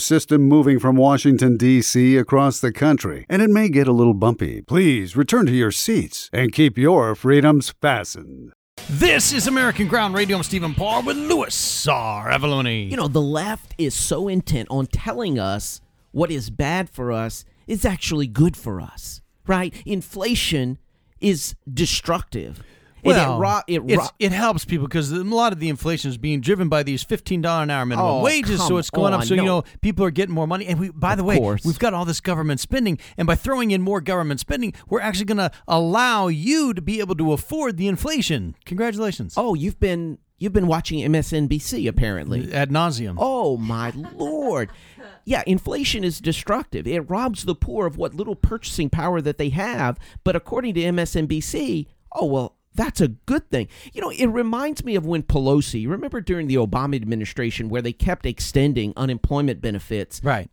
system moving from Washington, D.C. across the country, and it may get a little bumpy. Please return to your seats and keep your freedoms fastened. This is American Ground Radio. I'm Stephen Parr with Louis R. Avallone. You know, the left is so intent on telling us what is bad for us is actually good for us, right? Inflation is destructive. Well, it, ro- it, ro- it helps people because a lot of the inflation is being driven by these fifteen dollar an hour minimum Oh, wages, so come it's going up. on, So you no. know people are getting more money. And we, by the way, course. we've got all this government spending, and by throwing in more government spending, we're actually going to allow you to be able to afford the inflation. Congratulations, oh, you've been you've been watching MSNBC apparently. ad nauseum. Oh my lord. Yeah, inflation is destructive. It robs the poor of what little purchasing power that they have. But according to MSNBC, oh well, that's a good thing. You know, it reminds me of when Pelosi, remember during the Obama administration where they kept extending unemployment benefits Right.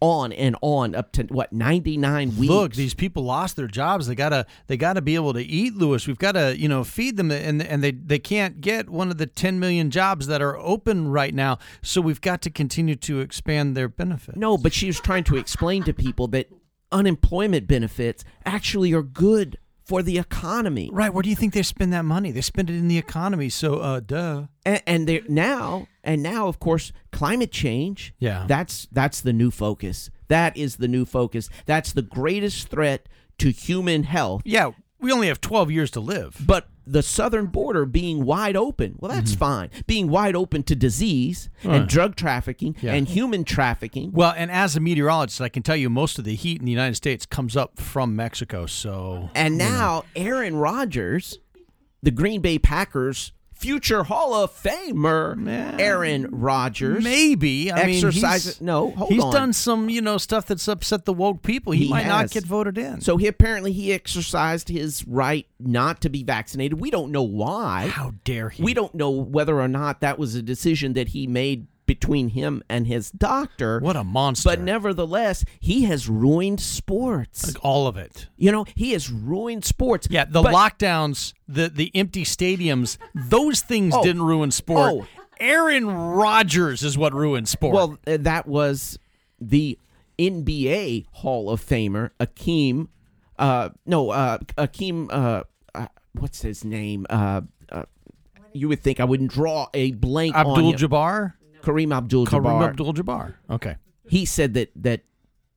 on and on up to what, 99 weeks. Look, these people lost their jobs. They gotta they gotta be able to eat, Lewis. We've got to you know feed them, and and they they can't get one of the 10 million jobs that are open right now. So we've got to continue to expand their benefits. No, but she was trying to explain to people that unemployment benefits actually are good for the economy. Right. Where do you think they spend that money? They spend it in the economy. So, uh, duh. and, and they're now and now of course climate change Yeah. that's that's the new focus that is the new focus that's the greatest threat to human health Yeah. We only have 12 years to live. but the southern border being wide open well that's mm-hmm. fine being wide open to disease and drug trafficking Yeah. and human trafficking Well, and as a meteorologist, I can tell you most of the heat in the United States comes up from Mexico. So, and now aaron rodgers the green bay packers future hall of famer aaron rodgers maybe. I mean, he's- no hold he's on done some, you know, stuff that's upset the woke people. He, He might not get voted in. So he apparently he exercised his right not to be vaccinated. We don't know why. how dare he? We don't know whether or not that was a decision that he made between him and his doctor. What a monster. But nevertheless, he has ruined sports. Like all of it. You know, he has ruined sports. Yeah, the But- lockdowns, the the empty stadiums, those things Oh. didn't ruin sport. Oh. Aaron Rodgers is what ruined sport. Well, uh, that was the NBA Hall of Famer Akeem. Uh, no, uh, Akeem. Uh, uh, what's his name? Uh, uh, you would think I wouldn't draw a blank on Abdul. Jabbar, Kareem Abdul Kareem Jabbar. Abdul Jabbar. Okay. he said that that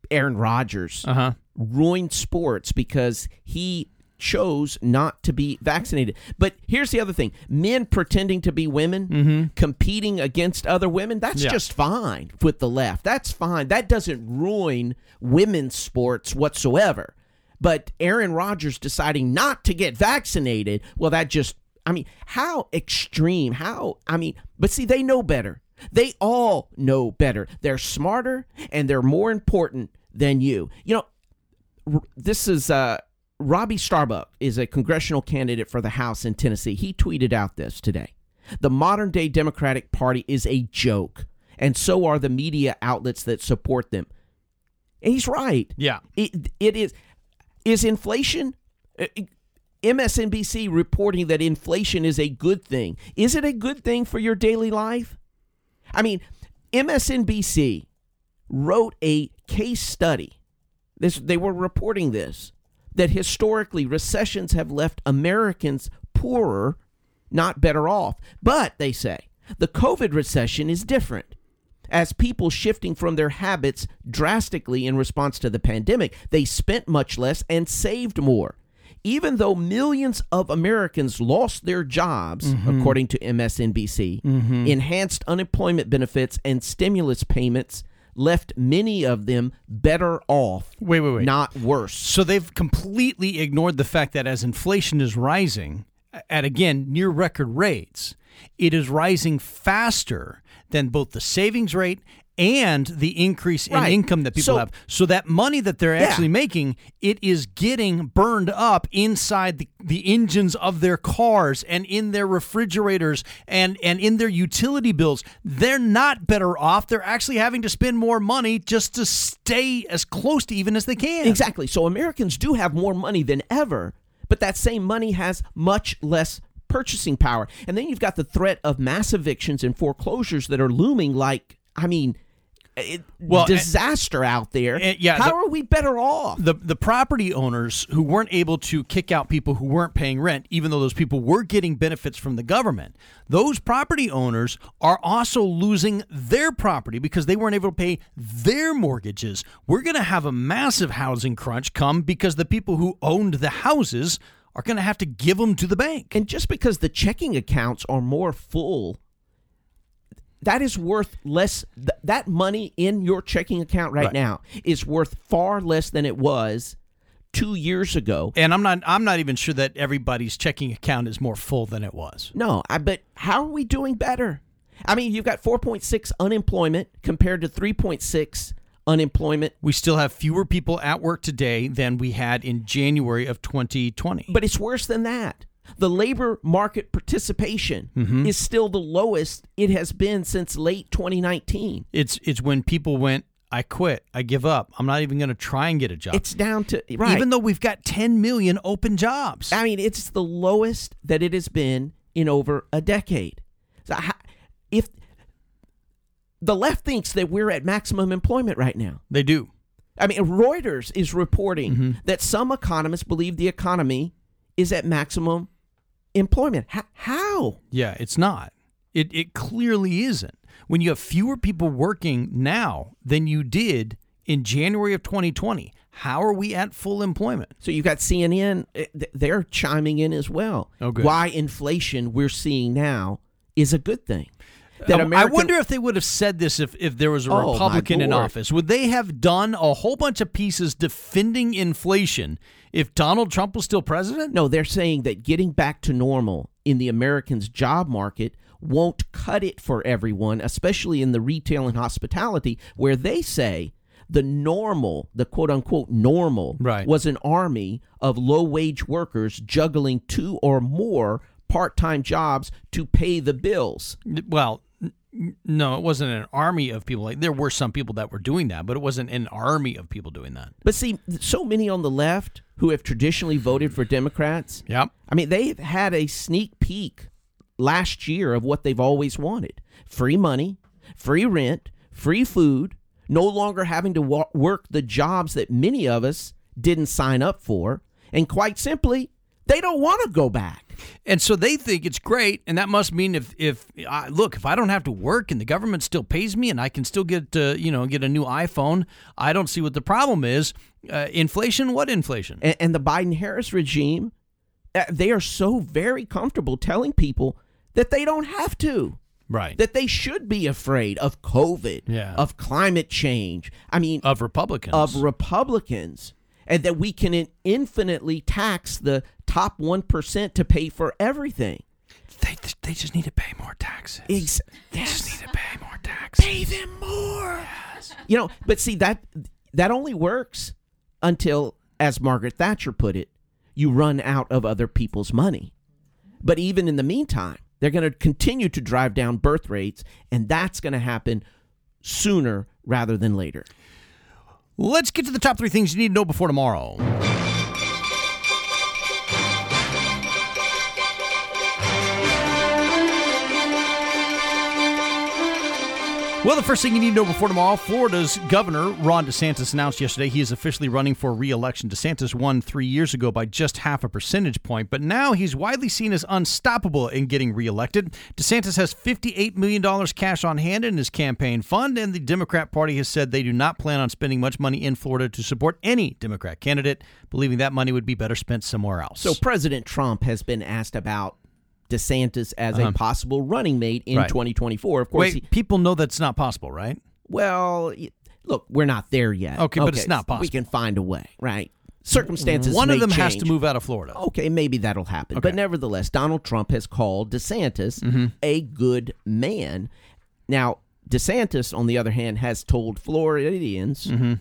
Aaron Rodgers Uh huh. ruined sports because he chose not to be vaccinated. But here's the other thing: men pretending to be women, competing against other women, that's Mm-hmm. Yeah. just fine with the left. That's fine. That doesn't ruin women's sports whatsoever. But Aaron Rodgers deciding not to get vaccinated, well, that just, I mean, how extreme, how, I mean, but see, they know better. They all know better. They're smarter and they're more important than you. You know, this is uh, Robbie Starbuck is a congressional candidate for the House in Tennessee. He tweeted out this today. The modern day Democratic Party is a joke, and so are the media outlets that support them. And he's right. Yeah. It, it is. Is inflation? uh, MSNBC reporting that inflation is a good thing. Is it a good thing for your daily life? I mean, MSNBC wrote a case study. This they were reporting this that historically recessions have left Americans poorer, not better off. But they say the COVID recession is different. As people shifting from their habits drastically in response to the pandemic, they spent much less and saved more. Even though millions of Americans lost their jobs, mm-hmm. according to MSNBC, mm-hmm. enhanced unemployment benefits and stimulus payments left many of them better off, Wait, wait, wait. not worse. So they've completely ignored the fact that as inflation is rising, at again near record rates, it is rising faster than both the savings rate and the increase in Right. income that people So- have. So that money that they're Yeah. actually making, it is getting burned up inside the, the engines of their cars and in their refrigerators and, and in their utility bills. They're not better off. They're actually having to spend more money just to stay as close to even as they can. Exactly. So Americans do have more money than ever, but that same money has much less purchasing power. And then you've got the threat of mass evictions and foreclosures that are looming like, I mean, it, Well, and- disaster out there. and- yeah, How the- are we better off? the the property owners who weren't able to kick out people who weren't paying rent, even though those people were getting benefits from the government, those property owners are also losing their property because they weren't able to pay their mortgages. We're going to have a massive housing crunch come because the people who owned the houses are going to have to give them to the bank. And just because the checking accounts are more full, that is worth less. Th- that money in your checking account right, Right. now is worth far less than it was two years ago. And I'm not I'm not even sure that everybody's checking account is more full than it was. No, I but how are we doing better? I mean, you've got 4.6 unemployment compared to 3.6 unemployment, We still have fewer people at work today than we had in January of 2020. but it's worse than that. The labor market participation Mm-hmm. is still the lowest it has been since late 2019. It's it's when people went, I quit, I give up. I'm not even going to try and get a job. It's down to right. Even though we've got 10 million open jobs. I mean, it's the lowest that it has been in over a decade. So if the left thinks that we're at maximum employment right now, They do. I mean, Reuters is reporting Mm-hmm. that some economists believe the economy is at maximum employment. How? how? Yeah, it's not. It it clearly isn't. When you have fewer people working now than you did in January of 2020, how are we at full employment? So you've got CNN; eh, they're chiming in as well. Oh, good. Why inflation we're seeing now is a good thing. That Um, American- I wonder if they would have said this if, if there was a Oh, Republican in office. Would they have done a whole bunch of pieces defending inflation if Donald Trump was still president? No, they're saying that getting back to normal in the Americans' job market won't cut it for everyone, especially in the retail and hospitality, where they say the normal, the quote unquote normal, Right. was an army of low wage workers juggling two or more part time jobs to pay the bills. Well, no, it wasn't an army of people. Like there were some people that were doing that, but it wasn't an army of people doing that. But see, so many on the left who have traditionally voted for Democrats, Yep. I mean, they've had a sneak peek last year of what they've always wanted free money, free rent, free food, no longer having to wa- work the jobs that many of us didn't sign up for. And quite simply, they don't want to go back. And so they think it's great, and that must mean if if I, look if I don't have to work and the government still pays me and I can still get uh, you know get a new iPhone, I don't see what the problem is. Uh, inflation? What inflation? And, and the Biden Harris regime, uh, they are so very comfortable telling people that they don't have to. Right. That they should be afraid of COVID, Yeah. of climate change. I mean, of Republicans. of Republicans, and that we can infinitely tax the top 1% to pay for everything. they they just need to pay more taxes. Ex- they yes. Just need to pay more taxes. Pay them more. You know, but see that that only works until, as Margaret Thatcher put it, you run out of other people's money. But even in the meantime, they're going to continue to drive down birth rates, and that's going to happen sooner rather than later. Let's get to the top three things you need to know before tomorrow. Well, the first thing you need to know before tomorrow Florida's governor, Ron DeSantis, announced yesterday he is officially running for re election. DeSantis won three years ago by just half a percentage point, but now he's widely seen as unstoppable in getting reelected. DeSantis has $58 million cash on hand in his campaign fund, and the Democrat Party has said they do not plan on spending much money in Florida to support any Democrat candidate, believing that money would be better spent somewhere else. So President Trump has been asked about DeSantis as a possible running mate in Uh-huh. Right. 2024. Of course, Wait, he, people know that's not possible, right? well, look, we're not there yet. Okay, but it's not possible. We can find a way, right? circumstances. One of them has to move out of Florida. Okay, maybe that'll happen. Okay. But nevertheless, Donald Trump has called DeSantis Mm-hmm. a good man. Now, DeSantis, on the other hand, has told Floridians Mm-hmm.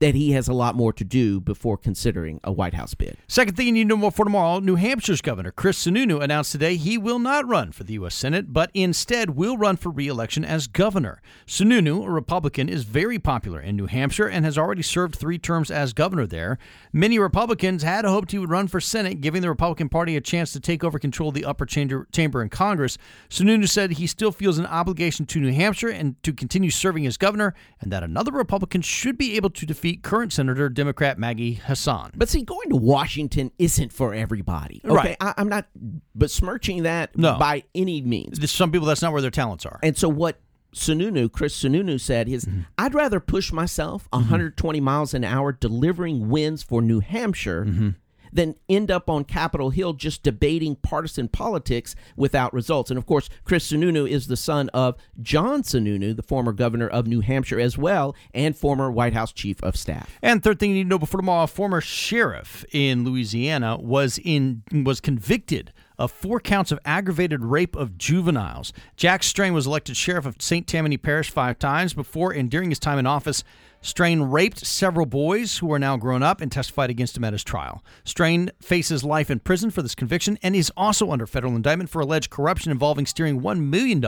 That he has a lot more to do before considering a White House bid. Second thing you need to know for tomorrow New Hampshire's governor, Chris Sununu, announced today he will not run for the U.S. Senate, but instead will run for re election as governor. Sununu, a Republican, is very popular in New Hampshire and has already served three terms as governor there. Many Republicans had hoped he would run for Senate, giving the Republican Party a chance to take over control of the upper chamber, chamber in Congress. Sununu said he still feels an obligation to New Hampshire and to continue serving as governor, and that another Republican should be able to defeat current Senator Democrat Maggie Hassan. But see, going to Washington isn't for everybody. Okay, Right. I, I'm not besmirching that No. by any means. There's some people that's not where their talents are. And so what Sununu, Chris Sununu said is, Mm-hmm. I'd rather push myself 120 miles an hour delivering wins for New Hampshire Mm-hmm. Than end up on Capitol Hill just debating partisan politics without results. And of course, Chris Sununu is the son of John Sununu, the former governor of New Hampshire as well, and former White House chief of staff. And third thing you need to know before tomorrow, a former sheriff in Louisiana was in was convicted of four counts of aggravated rape of juveniles. Jack Strain was elected sheriff of St. Tammany Parish five times before and during his time in office. Strain raped several boys who are now grown up and testified against him at his trial. Strain faces life in prison for this conviction and is also under federal indictment for alleged corruption involving steering $1 million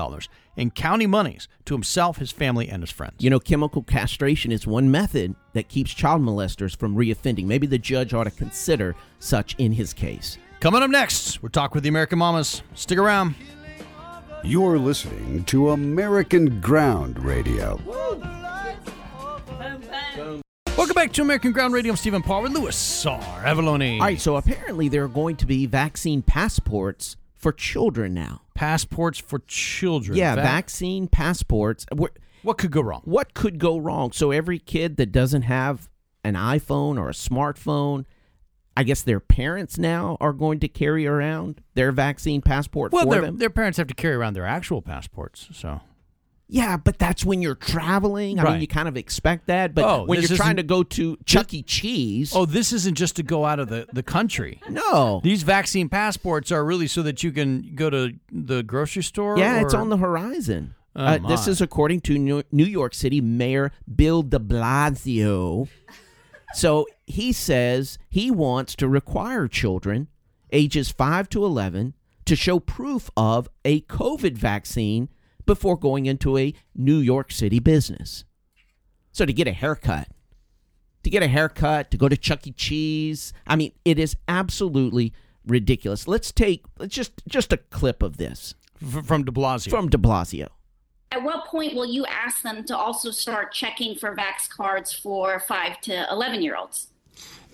in county monies to himself, his family, and his friends. You know, chemical castration is one method that keeps child molesters from reoffending. Maybe the judge ought to consider such in his case. Coming up next, we're talking with the American Mamas. Stick around. You're listening to American Ground Radio. Welcome back to American Ground Radio. I'm Stephen Parr with Louis R. Avallone. All right, so apparently there are going to be vaccine passports for children now. Passports for children. Yeah, Va- vaccine passports. Wh- What could go wrong? What could go wrong? So every kid that doesn't have an iPhone or a smartphone, I guess their parents now are going to carry around their vaccine passport Well, for their, them. their parents have to carry around their actual passports. So Yeah, but that's when you're traveling. I Right. mean, you kind of expect that. But Oh, when you're trying to go to Chuck E. Cheese, Oh, this isn't just to go out of the, the country. no. These vaccine passports are really so that you can go to the grocery store. Yeah, it's on the horizon. Oh, uh, this is according to New New York City Mayor Bill de Blasio. so he says he wants to require children ages 5 to 11 to show proof of a COVID vaccine before going into a New York City business. So to get a haircut, to get a haircut, to go to Chuck E. Cheese, I mean, it is absolutely ridiculous. Let's take let's just just a clip of this f- from De Blasio. from De Blasio. At what point will you ask them to also start checking for Vax cards for 5 to 11 year olds?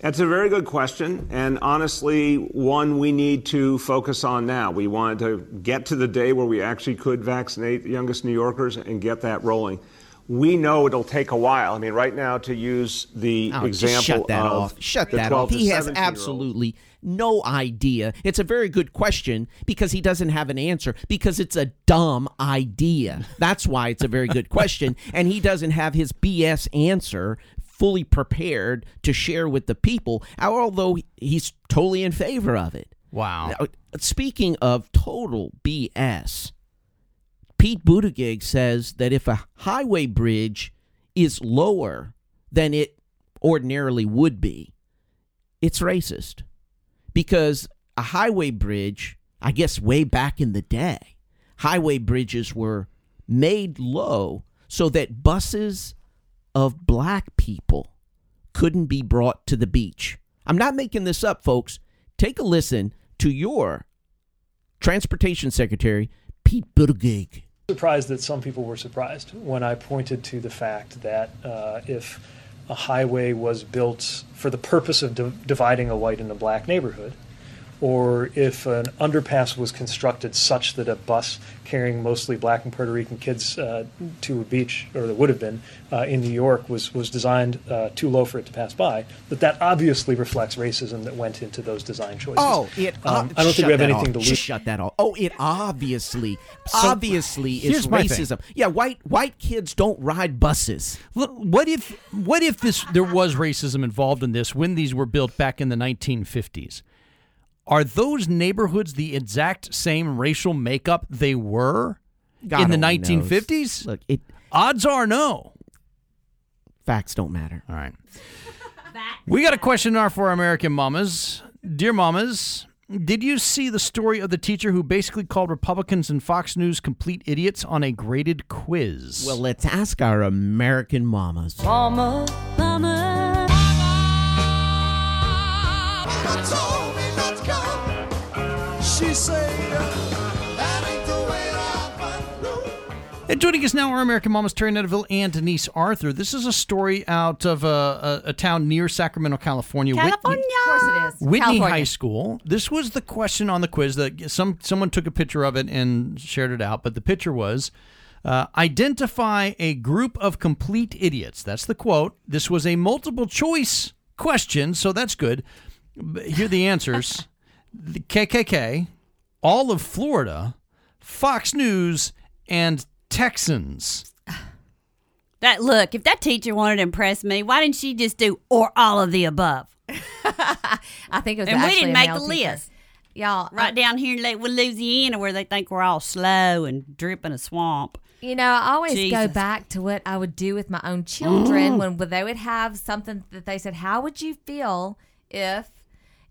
That's a very good question, and honestly, one we need to focus on now. We wanted to get to the day where we actually could vaccinate the youngest New Yorkers and get that rolling. We know it'll take a while. I mean, right now, to use the Oh, example shut that of off. Shut the that 12 off. He has 17-year-olds. absolutely no idea. It's a very good question because he doesn't have an answer because it's a dumb idea. That's why it's a very good question. And he doesn't have his BS answer fully prepared to share with the people, although he's totally in favor of it. wow. Now, speaking of total BS, Pete Buttigieg says that if a highway bridge is lower than it ordinarily would be, it's racist. Because a highway bridge, I guess way back in the day, highway bridges were made low so that buses of black people couldn't be brought to the beach. I'm not making this up, folks. Take a listen to your transportation secretary, Pete Buttigieg. surprised that some people were surprised when I pointed to the fact that uh, if a highway was built for the purpose of di- dividing a white and a black neighborhood, or if an underpass was constructed such that a bus carrying mostly black and Puerto Rican kids uh, to a beach, or that would have been uh, in New York, was was designed uh, too low for it to pass by, that that obviously reflects racism that went into those design choices. Oh, it. Um, I don't think we have anything off. to lose. Shut that off. Oh, it obviously, obviously is here's my thing. racism. Yeah, white white kids don't ride buses. Look, what if what if this there was racism involved in this when these were built back in the 1950s? Are those neighborhoods the exact same racial makeup they were God in the only knows. 1950s? Look, it Odds are no. facts don't matter. All right. We got a question now for our American mamas. Dear mamas, did you see the story of the teacher who basically called Republicans and Fox News complete idiots on a graded quiz? Well, let's ask our American mamas. Mama, And joining us now are American Mamas Terry Netterville and Denise Arthur. This is a story out of a, a, a town near Sacramento, California. Whitney- California. Of course it is. Whitney California. High School. This was the question on the quiz that some someone took a picture of it and shared it out. But the picture was uh, identify a group of complete idiots. That's the quote. This was a multiple choice question, so that's good. But Here are the answers: the KKK, all of Florida, Fox News, and Texans. That look, if that teacher wanted to impress me, why didn't she just do or all of the above? I think it was And we didn't a make the teacher. list. Y'all, Right I- down here in Lake Louisiana, where they think we're all slow and dripping a swamp. You know, I always go Jesus. back to what I would do with my own children when when they would have something that they said, How would you feel if,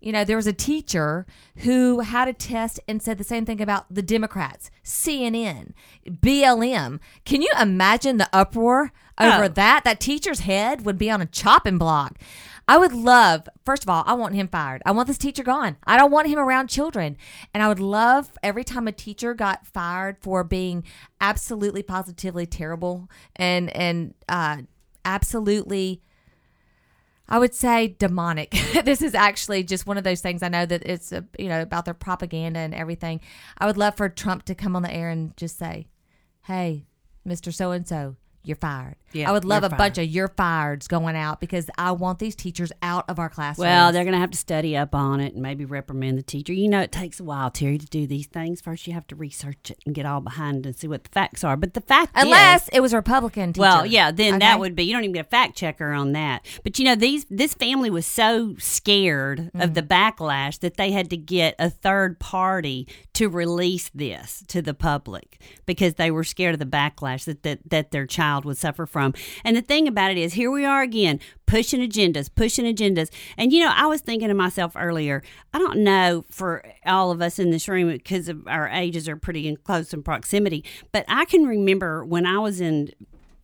you know, there was a teacher who had a test and said the same thing about the Democrats, CNN, BLM? Can you imagine the uproar over Oh. that? That teacher's head would be on a chopping block. I would love, first of all, I want him fired. I want this teacher gone. I don't want him around children. And I would love every time a teacher got fired for being absolutely positively terrible and and uh, absolutely I would say demonic. this is actually just one of those things. I know that it's uh, you know about their propaganda and everything. I would love for Trump to come on the air and just say, "Hey, Mister So and So, you're fired." Yeah, I would love a bunch of "you're fireds" going out because I want these teachers out of our classrooms. Well, they're going to have to study up on it and maybe reprimand the teacher. You know, it takes a while, Terry, to do these things. First, you have to research it and get all behind it and see what the facts are. But the fact is, unless it was a Republican. Teacher. Well, yeah, then Okay? that would be. You don't even get a fact checker on that. But you know, these this family was so scared of mm-hmm. the backlash that they had to get a third party to release this to the public because they were scared of the backlash that that, that their child would suffer from. And the thing about it is, here we are again pushing agendas, pushing agendas. And you know, I was thinking to myself earlier, I don't know for all of us in this room because our ages are pretty in close in proximity, but I can remember when I was in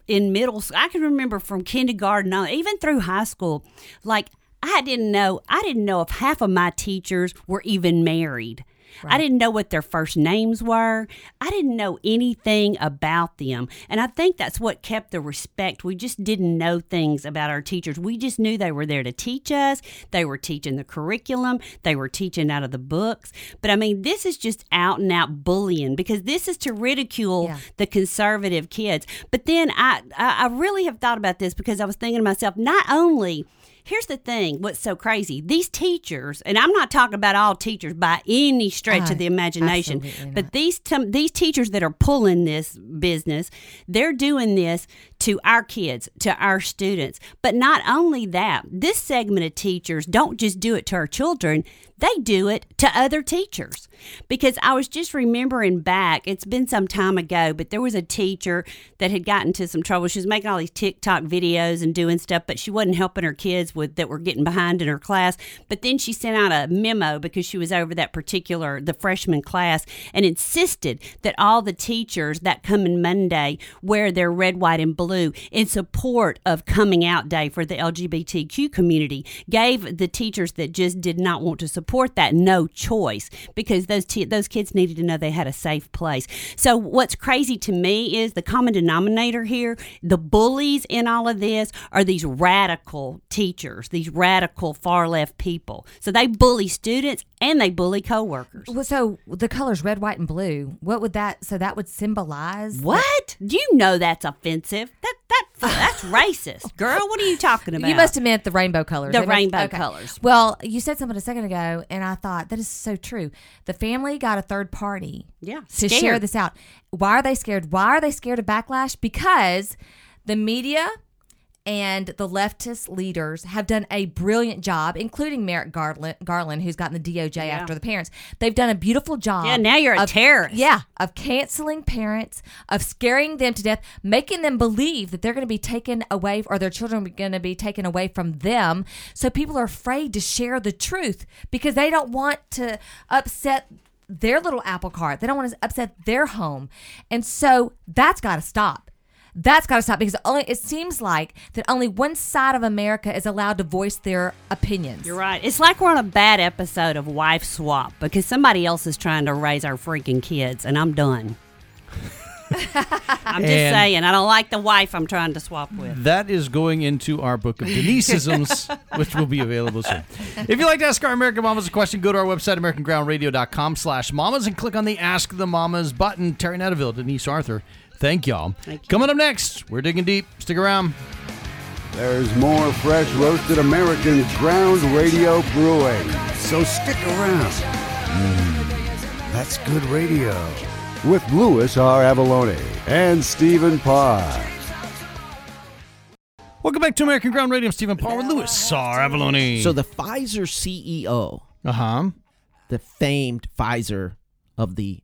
in middle school. I can remember from kindergarten on, even through high school, like I didn't know I didn't know if half of my teachers were even married. I didn't know what their first names were. I didn't know anything about them. And I think that's what kept the respect. We just didn't know things about our teachers. We just knew they were there to teach us. They were teaching the curriculum. They were teaching out of the books. But I mean, this is just out and out bullying because this is to ridicule Yeah. the conservative kids. But then I, I I really have thought about this because I was thinking to myself, not only here's the thing, what's so crazy? These teachers, and I'm not talking about all teachers by any stretch Uh, of the imagination, but not. these t- these teachers that are pulling this business, they're doing this to our kids, to our students. But not only that, this segment of teachers don't just do it to our children, they do it to other teachers. Because I was just remembering back, it's been some time ago, but there was a teacher that had gotten into some trouble. She was making all these TikTok videos and doing stuff, but she wasn't helping her kids with that were getting behind in her class. But then she sent out a memo because she was over that particular the freshman class and insisted that all the teachers that coming Monday wear their red, white, and blue in support of coming out day for the LGBTQ community. Gave the teachers that just did not want to support that no choice because those t- those kids needed to know they had a safe place. So what's crazy to me is the common denominator here, the bullies in all of this are these radical teachers teachers, these radical far left people. So they bully students and they bully coworkers. Well, so the colors red, white, and blue. What would that? So that would symbolize What? Do you know that's offensive? That that that's racist, girl. What are you talking about? You must have meant the rainbow colors. The rainbow okay. colors. Well, you said something a second ago, and I thought that is so true. The family got a third party Yeah, to share this out. Why are they scared? Why are they scared of backlash? Because the media and the leftist leaders have done a brilliant job, including Merrick Garland, Garland who's gotten the DOJ Yeah. after the parents. They've done a beautiful job. Yeah, now you're a of- terrorist. Yeah, of canceling parents, of scaring them to death, making them believe that they're going to be taken away or their children are going to be taken away from them. So people are afraid to share the truth because they don't want to upset their little apple cart. They don't want to upset their home. And so that's got to stop. That's got to stop because only it seems like that only one side of America is allowed to voice their opinions. You're right. It's like we're on a bad episode of Wife Swap because somebody else is trying to raise our freaking kids, and I'm done. I'm just And- saying, I don't like the wife I'm trying to swap with. That is going into our book of Deniseisms, which will be available soon. If you'd like to ask our American Mamas a question, go to our website, AmericanGroundRadio.com slash mamas, and click on the Ask the Mamas button. Terry Netterville, Denise Arthur, thank y'all. Coming up next, we're digging deep. Stick around. There's more fresh roasted American ground radio brewing. So stick around. Mm, that's good radio. With Louis R. Avallone and Stephen Parr. Welcome back to American Ground Radio. I'm Stephen Parr with Louis R. Avallone. So the Pfizer CEO, uh huh, the famed Pfizer of the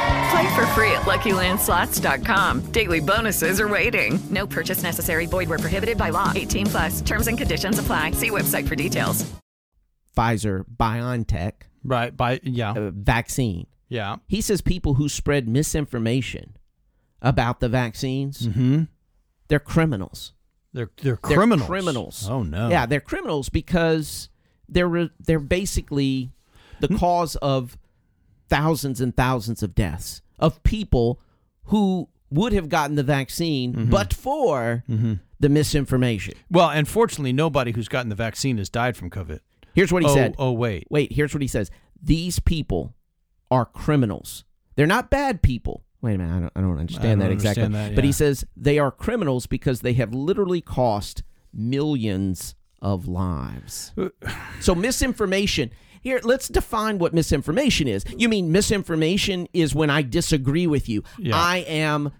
Play for free at LuckyLandSlots.com. Daily bonuses are waiting. No purchase necessary. Void where prohibited by law. 18 plus. Terms and conditions apply. See website for details. Pfizer BioNTech right by yeah uh, vaccine. Yeah, he says people who spread misinformation about the vaccines, Mhm. they're criminals. They're they're criminals. criminals. Oh no. Yeah, they're criminals because they're they're basically the Hmm. cause of thousands and thousands of deaths of people who would have gotten the vaccine Mm-hmm. but for the misinformation. Well, and fortunately, nobody who's gotten the vaccine has died from COVID. Here's what he Oh, said. Oh wait, Wait, here's what he says. These people are criminals. They're not bad people. Wait a minute, I don't, I don't understand I that don't exactly. understand that, But he says they are criminals because they have literally cost millions of lives. So misinformation. Here, let's define what misinformation is. You mean misinformation is when I disagree with you. Yeah. I am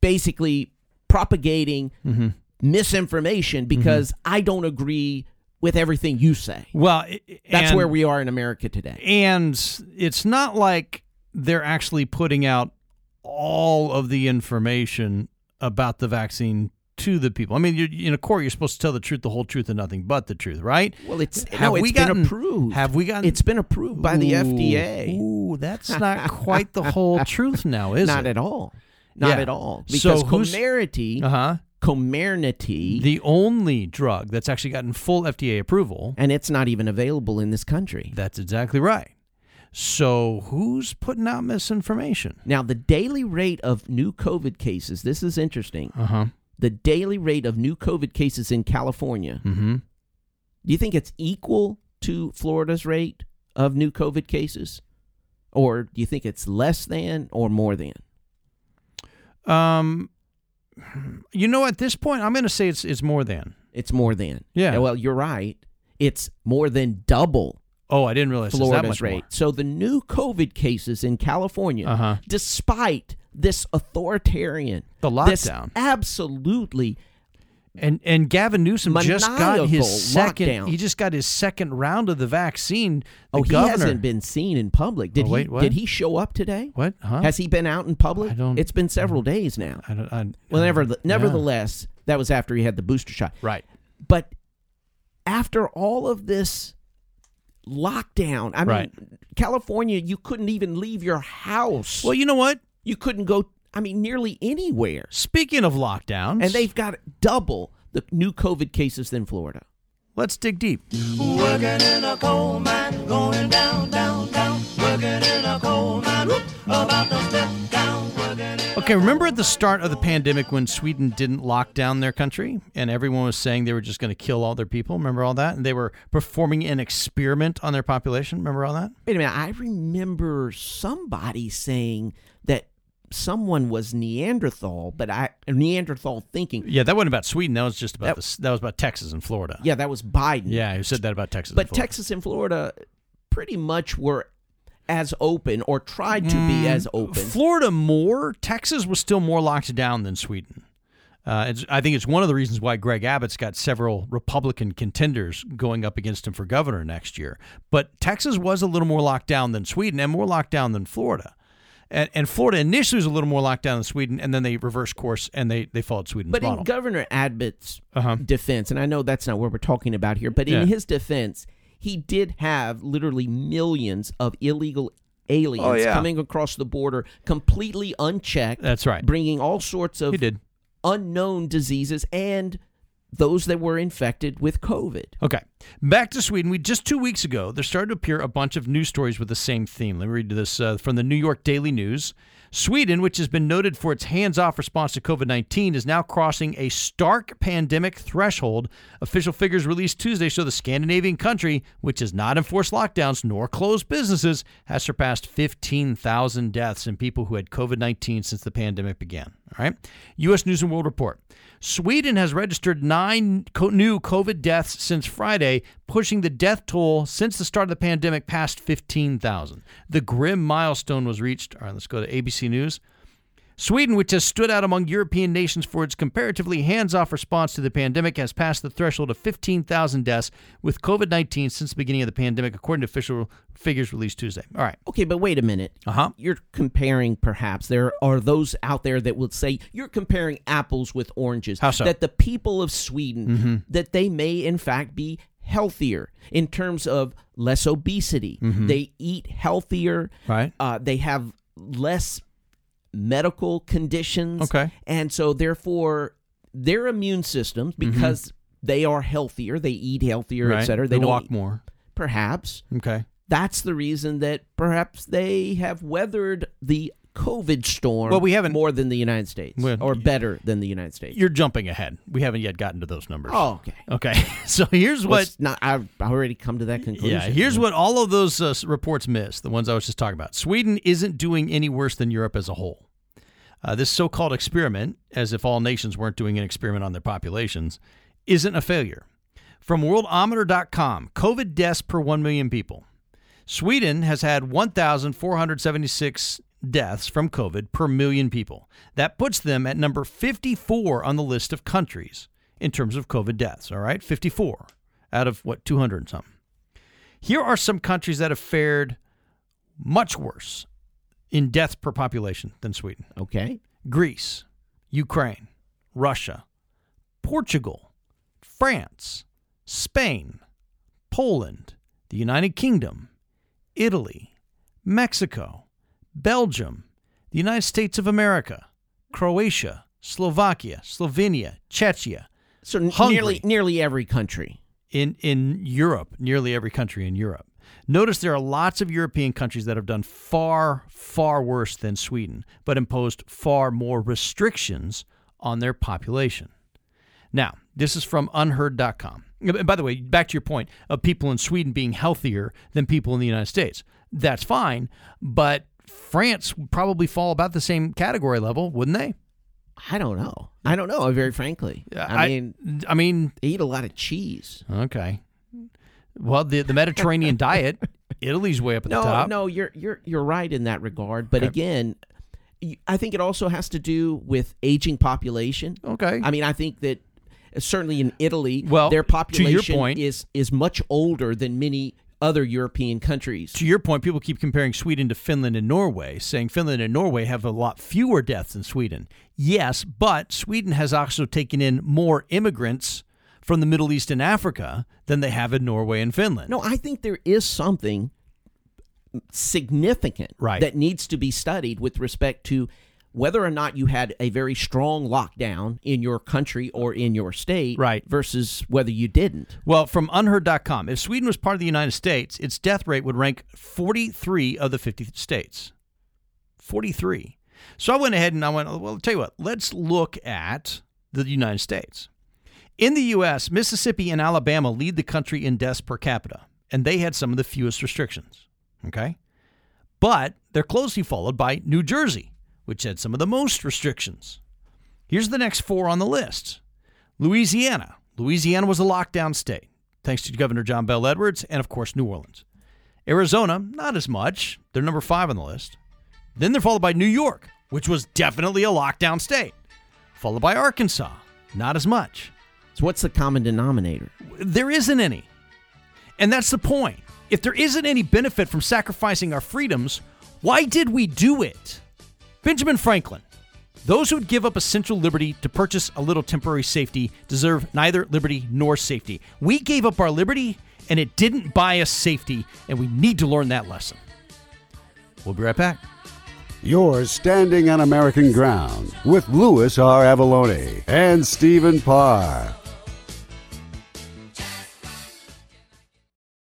basically propagating Mm-hmm. misinformation because I don't agree with everything you say. Well, That's and- where we are in America today. And it's not like they're actually putting out all of the information about the vaccine to the people. I mean, you're, in a court, you're supposed to tell the truth, the whole truth, and nothing but the truth, right? Well, it's Have no, we it's been gotten- approved. Have we gotten? It's been approved by the FDA. Ooh, that's not quite the whole truth now, is Not it? Not at all. Not Yeah. at all. So Because who's- Comirnaty, Uh-huh. Comirnaty, The only drug that's actually gotten full FDA approval. and it's not even available in this country. That's exactly right. So who's putting out misinformation? Now, the daily rate of new COVID cases, this is interesting. Uh huh. The daily rate of new COVID cases in California, Mm-hmm. do you think it's equal to Florida's rate of new COVID cases? Or do you think it's less than or more than? Um, you know, at this point, I'm going to say it's it's more than. It's more than. Yeah. Well, you're right. It's more than double Oh, I didn't realize Florida's rate. more. So the new COVID cases in California, Uh-huh. despite this authoritarian, The this lockdown. absolutely And and Gavin Newsom just got his second. lockdown. He just got his second round of the vaccine. The oh, he governor, hasn't been seen in public. Did Oh, wait, he? what? Did he show up today? What? Huh? Has he been out in public? I don't- It's been several days now. I don't. I, Well, never, yeah. nevertheless, that was after he had the booster shot. Right. But after all of this lockdown, I mean, Right. California, you couldn't even leave your house. Well, you know what? You couldn't go. I mean, nearly anywhere. Speaking of lockdowns, And they've got double the new COVID cases than Florida. let's dig deep. Working in a coal mine, going down, down, down. Working in a coal mine, whoop, about to step down. Working in Okay, remember at the start of the pandemic when Sweden didn't lock down their country and everyone was saying they were just going to kill all their people? Remember all that? And they were performing an experiment on their population? Remember all that? Wait a minute. I remember somebody saying that someone was Neanderthal, but I Neanderthal thinking. Yeah, that wasn't about Sweden. That was just about That- this, that was about Texas and Florida. Yeah, that was Biden. Yeah, who said that about Texas? But and Texas and Florida pretty much were as open or tried to be as open. Florida more. Texas was still more locked down than Sweden. Uh, it's, I think it's one of the reasons why Greg Abbott's got several Republican contenders going up against him for governor next year. But Texas was a little more locked down than Sweden and more locked down than Florida. And, and Florida initially was a little more locked down than Sweden, and then they reversed course and they, they followed Sweden's But model. in Governor Abbott's Uh-huh. defense, and I know that's not what we're talking about here, but in Yeah. his defense, he did have literally millions of illegal aliens Oh, yeah. coming across the border completely unchecked. That's right. Bringing all sorts of He did. unknown diseases and those that were infected with COVID. Okay. Back to Sweden. We just two weeks ago, there started to appear a bunch of news stories with the same theme. Let me read this uh, from the New York Daily News. Sweden, which has been noted for its hands off response to COVID 19, is now crossing a stark pandemic threshold. Official figures released Tuesday show the Scandinavian country, which has not enforced lockdowns nor closed businesses, has surpassed 15,000 deaths in people who had COVID 19 since the pandemic began. All right. U.S. News and World Report. Sweden has registered nine co- new COVID deaths since Friday, pushing the death toll since the start of the pandemic past 15,000. The grim milestone was reached. All right, let's go to ABC News. Sweden, which has stood out among European nations for its comparatively hands off response to the pandemic, has passed the threshold of 15,000 deaths with COVID 19 since the beginning of the pandemic, according to official figures released Tuesday. All right. Okay, but wait a minute. Uh huh. You're comparing, perhaps, there are those out there that would say you're comparing apples with oranges. How so? That the people of Sweden, Mhm. that they may, in fact, be healthier in terms of less obesity. Mhm. They eat healthier. Right. Uh, they have less medical conditions. Okay. And so, therefore, their immune systems, because they are healthier, they eat healthier, Mm-hmm. Right. et cetera. They, They walk eat- more. Perhaps. Okay. That's the reason that perhaps they have weathered the COVID storm Well, we haven't- more than the United States Well, or better than the United States. You're jumping ahead. We haven't yet gotten to those numbers. Oh, okay. Okay. So here's what. Let's not I've already come to that conclusion. Yeah, here's what all of those uh, reports miss, the ones I was just talking about. Sweden isn't doing any worse than Europe as a whole. Uh, this so called experiment, as if all nations weren't doing an experiment on their populations, isn't a failure. From worldometer.com, COVID deaths per 1 million people. Sweden has had 1,476 deaths from COVID per million people. That puts them at number 54 on the list of countries in terms of COVID deaths, all right? 54 out of what, 200 and something. Here are some countries that have fared much worse in deaths per population than Sweden. Okay. Greece, Ukraine, Russia, Portugal, France, Spain, Poland, the United Kingdom, Italy, Mexico, Belgium, the United States of America, Croatia, Slovakia, Slovenia, Czechia. So Hungary. nearly nearly every country. in in Europe, nearly every country in Europe. Notice there are lots of European countries that have done far, far worse than Sweden, but imposed far more restrictions on their population. Now, this is from unherd.com. And By the way, back to your point of people in Sweden being healthier than people in the United States. That's fine, but France would probably fall about the same category level, wouldn't they? I don't know. I don't know, very frankly. I, I- mean I mean, they eat a lot of cheese. Okay. Well, the the Mediterranean diet, Italy's way up at No, the top. no, you're you're you're right in that regard. But Okay. again, I think it also has to do with aging population. Okay. I mean, I think that certainly in Italy, Well, their to your population point- is is much older than many other European countries. To your point, people keep comparing Sweden to Finland and Norway, saying Finland and Norway have a lot fewer deaths than Sweden. Yes, but Sweden has also taken in more immigrants from the Middle East and Africa than they have in Norway and Finland. No, I think there is something significant Right. that needs to be studied with respect to whether or not you had a very strong lockdown in your country or in your state Right. versus whether you didn't. Well, from unherd.com, if Sweden was part of the United States, its death rate would rank 43 of the 50 states. 43. So I went ahead and I went, well, tell you what, let's look at the United States. In the U.S., Mississippi and Alabama lead the country in deaths per capita, and they had some of the fewest restrictions. Okay? But they're closely followed by New Jersey, which had some of the most restrictions. Here's the next four on the list Louisiana. Louisiana was a lockdown state, thanks to Governor John Bell Edwards, and of course, New Orleans. Arizona, not as much. They're number five on the list. Then they're followed by New York, which was definitely a lockdown state, followed by Arkansas, not as much. So, what's the common denominator? There isn't any. And that's the point. If there isn't any benefit from sacrificing our freedoms, why did we do it? Benjamin Franklin. Those who would give up essential liberty to purchase a little temporary safety deserve neither liberty nor safety. We gave up our liberty and it didn't buy us safety, and we need to learn that lesson. We'll be right back. You're standing on American ground with Louis R. Avallone and Stephen Parr.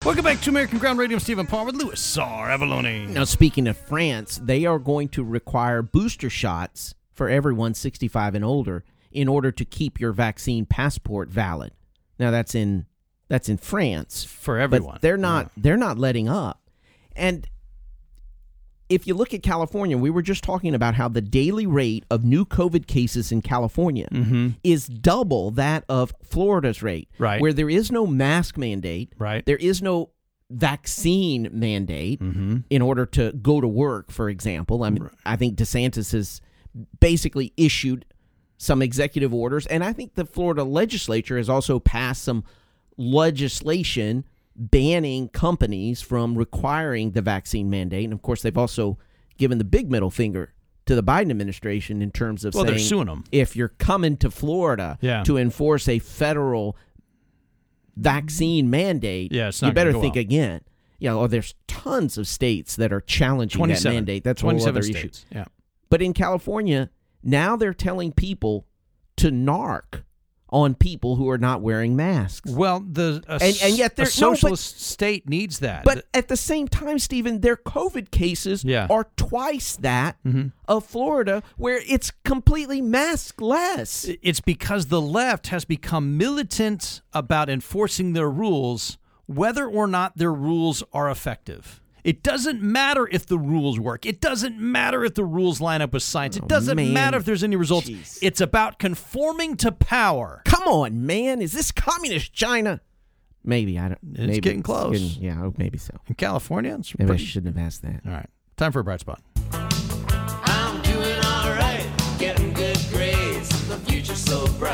Welcome back to American Ground Radio. I'm Stephen Palmer with Louis R. Avallone. Now, speaking of France, they are going to require booster shots for everyone 65 and older in order to keep your vaccine passport valid. Now, that's in that's in France For everyone. But they're not they're not letting up. And if you look at California, we were just talking about how the daily rate of new COVID cases in California Mm-hmm. is double that of Florida's rate. Right. Where there is no mask mandate. Right. There is no vaccine mandate Mm-hmm. in order to go to work, for example. I mean, I think DeSantis has basically issued some executive orders, and I think the Florida legislature has also passed some legislation banning companies from requiring the vaccine mandate. And of course, they've also given the big middle finger to the Biden administration in terms of Well, they're saying suing 'em. if you're coming to Florida Yeah. to enforce a federal vaccine mandate, Yeah, you better think well. again. Yeah, oh, well, there's tons of states that are challenging that mandate. That's 27 other states. issue. Yeah. But in California, now they're telling people to narc on people who are not wearing masks. Well, the a, And- and yet a there- no, but- socialist state needs that. But at the same time, Stephen, their COVID cases Yeah. are twice that Mhm. of Florida, where it's completely maskless. It's because the left has become militant about enforcing their rules, whether or not their rules are effective. It doesn't matter if the rules work. It doesn't matter if the rules line up with science. It oh, doesn't man. matter if there's any results. It's about conforming to power. Come on, man. Is this communist China? Maybe I don't. It's maybe getting close. getting- yeah, oh, maybe so. In California, it's Maybe pretty- I shouldn't have asked that. All right. Time for a bright spot. I'm doing alright, getting good grades. The future's so bright.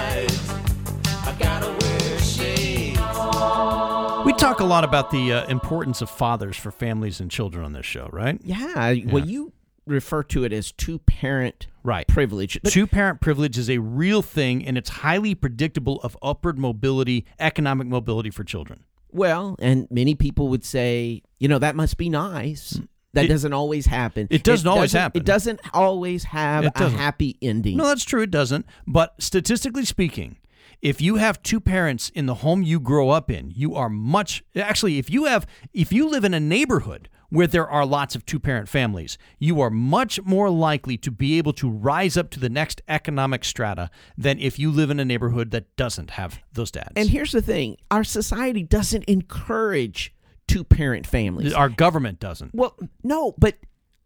Talk a lot about the uh, importance of fathers for families and children on this show, right? Yeah. Well, you refer to it as two parent right privilege. But Two parent privilege is a real thing, and it's highly predictable of upward mobility, economic mobility for children. Well, and many people would say, you know, that must be nice. That It- doesn't always happen. It doesn't always doesn't- happen. It doesn't always have It a happy ending. No, that's true. It doesn't. But statistically speaking, if you have two parents in the home you grow up in, you are much actually if you have if you live in a neighborhood where there are lots of two parent families, you are much more likely to be able to rise up to the next economic strata than if you live in a neighborhood that doesn't have those dads. And here's the thing our society doesn't encourage two parent families. Our government doesn't. Well, no, but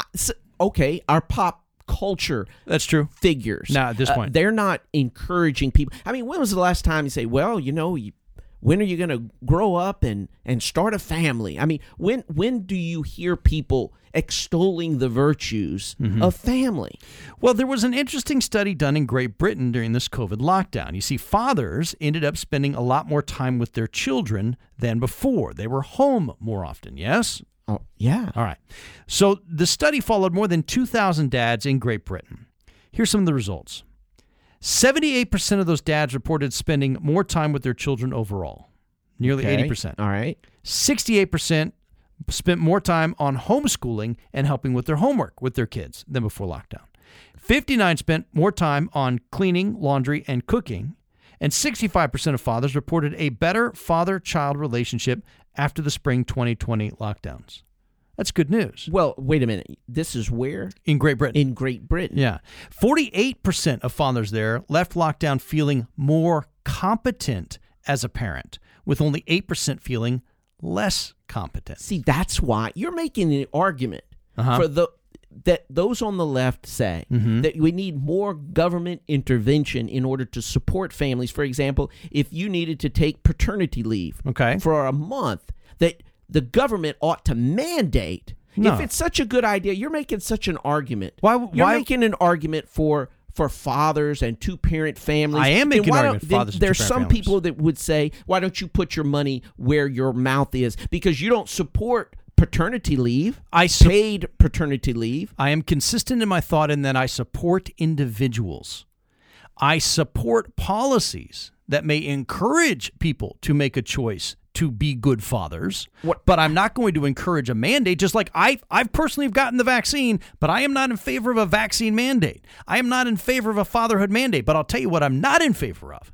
uh, okay, our pop culture That's true. figures. Now, at this uh, point. they're not encouraging people. I mean, when was the last time you say, well, you know, you, when are you going to grow up and and start a family? I mean, when when do you hear people extolling the virtues Mhm. of family? Well, there was an interesting study done in Great Britain during this COVID lockdown. You see, fathers ended up spending a lot more time with their children than before. They were home more often, yes? Oh, yeah. All right. So the study followed more than 2,000 dads in Great Britain. Here's some of the results 78% of those dads reported spending more time with their children overall, nearly Okay. 80%. All right. 68% spent more time on homeschooling and helping with their homework with their kids than before lockdown. 59 spent more time on cleaning, laundry, and cooking. And 65% of fathers reported a better father child relationship after the spring 2020 lockdowns. That's good news. Well, wait a minute. This is where? In Great Britain. In Great Britain. Yeah. 48% of fathers there left lockdown feeling more competent as a parent, with only 8% feeling less competent. See, that's why you're making an argument Uh-huh. for the that those on the left say Mhm. that we need more government intervention in order to support families. For example, if you needed to take paternity leave Okay. for a month, that the government ought to mandate. No. If it's such a good idea, you're making such an argument. Why? You're why making an argument for for fathers and two parent families. I am making an argument then fathers There's some families. people that would say, "Why don't you put your money where your mouth is?" Because you don't support paternity leave, I su- paid paternity leave. I am consistent in my thought in that I support individuals. I support policies that may encourage people to make a choice to be good fathers. But I'm not going to encourage a mandate, just like I, I've personally have gotten the vaccine, but I am not in favor of a vaccine mandate. I am not in favor of a fatherhood mandate. But I'll tell you what I'm not in favor of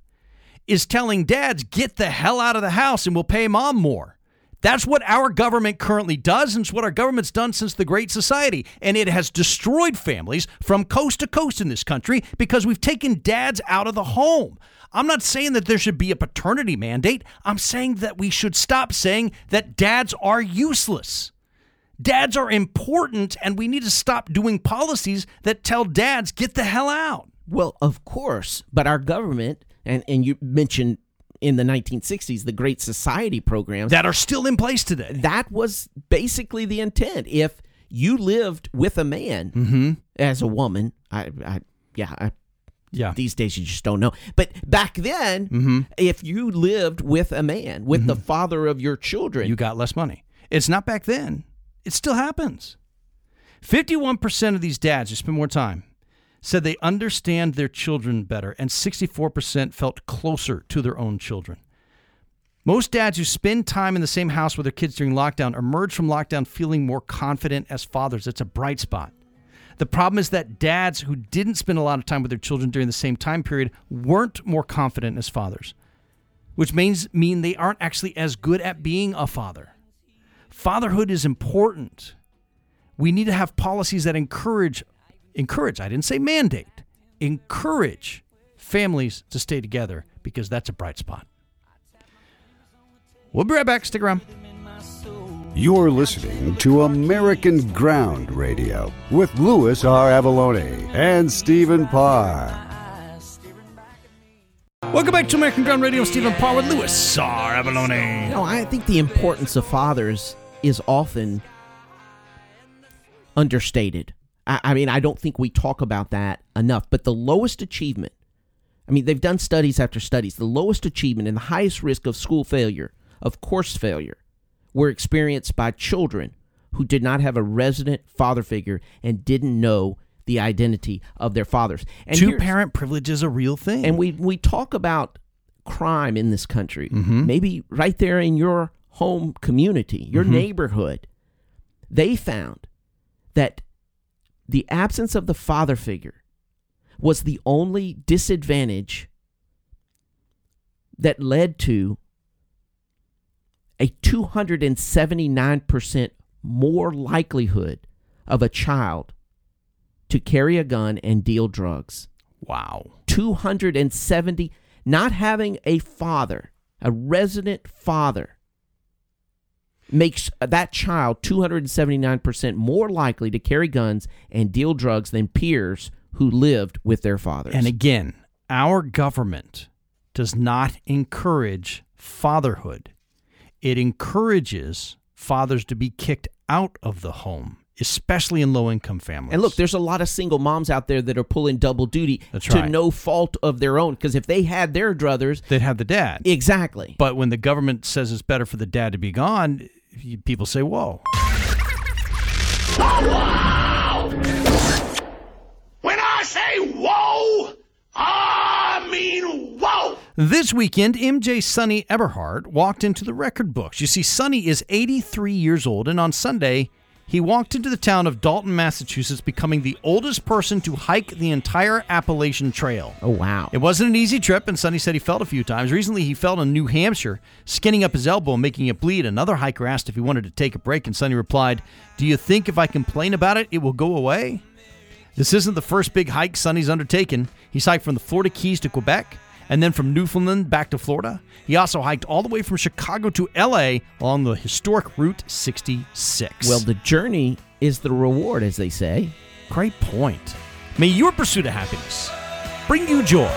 is telling dads, get the hell out of the house and we'll pay mom more. That's what our government currently does, and it's what our government's done since the Great Society. And it has destroyed families from coast to coast in this country because we've taken dads out of the home. I'm not saying that there should be a paternity mandate. I'm saying that we should stop saying that dads are useless. Dads are important, and we need to stop doing policies that tell dads, get the hell out. Well, of course, but our government and and you mentioned in the 1960s the Great Society programs that are still in place today. That was basically the intent. If you lived with a man Mm-hmm. as a woman, I, I yeah, I, yeah. These days you just don't know. But back then, Mm-hmm. if you lived with a man, with the father of your children, you got less money. It's not back then. It still happens. 51% of these dads who spend more time said they understand their children better, and 64% felt closer to their own children. Most dads who spend time in the same house with their kids during lockdown emerge from lockdown feeling more confident as fathers. It's a bright spot. The problem is that dads who didn't spend a lot of time with their children during the same time period weren't more confident as fathers, which means mean they aren't actually as good at being a father. Fatherhood is important. We need to have policies that encourage encourage, I didn't say mandate, encourage families to stay together because that's a bright spot. We'll be right back. Stick around. You're listening to American Ground Radio with Louis R. Avallone and Stephen Parr. Welcome back to American Ground Radio. Stephen Parr with Louis R. You Avallone. know, I think the importance of fathers is often understated. I, I mean, I don't think we talk about that enough. But the lowest achievement, I mean, they've done studies after studies, the lowest achievement and the highest risk of school failure, of course failure, were experienced by children who did not have a resident father figure and didn't know the identity of their fathers. And Two parent privilege is a real thing. and we we talk about crime in this country. Mhm. Maybe right there in your home community, your Mhm. neighborhood. They found that the absence of the father figure was the only disadvantage that led to a 279% more likelihood of a child to carry a gun and deal drugs. Wow. 270 not having a father, a resident father makes uh, that child 279% more likely to carry guns and deal drugs than peers who lived with their fathers. And again, our government does not encourage fatherhood. It encourages fathers to be kicked out of the home, especially in low income families. And look, there's a lot of single moms out there that are pulling double duty That's to right. no fault of their own. Because if they had their druthers, they'd have the dad. Exactly. But when the government says it's better for the dad to be gone, people say, whoa. When I say whoa, I mean whoa. This weekend, MJ Sunny Eberhart walked into the record books. You see, Sunny is 83 years old, and on Sunday, he walked into the town of Dalton, Massachusetts, becoming the oldest person to hike the entire Appalachian Trail. Oh, wow. It wasn't an easy trip, and Sunny said he fell a few times. Recently, he fell in New Hampshire, skinning up his elbow and making it bleed. Another hiker asked if he wanted to take a break, and Sunny replied, Do you think if I complain about it, it will go away? This isn't the first big hike Sunny's undertaken. He's hiked from the Florida Keys to Quebec and then from Newfoundland back to Florida. He also hiked all the way from Chicago to LA along the historic Route 66. well, the journey is the reward, as they say. Great point. May your pursuit of happiness bring you joy.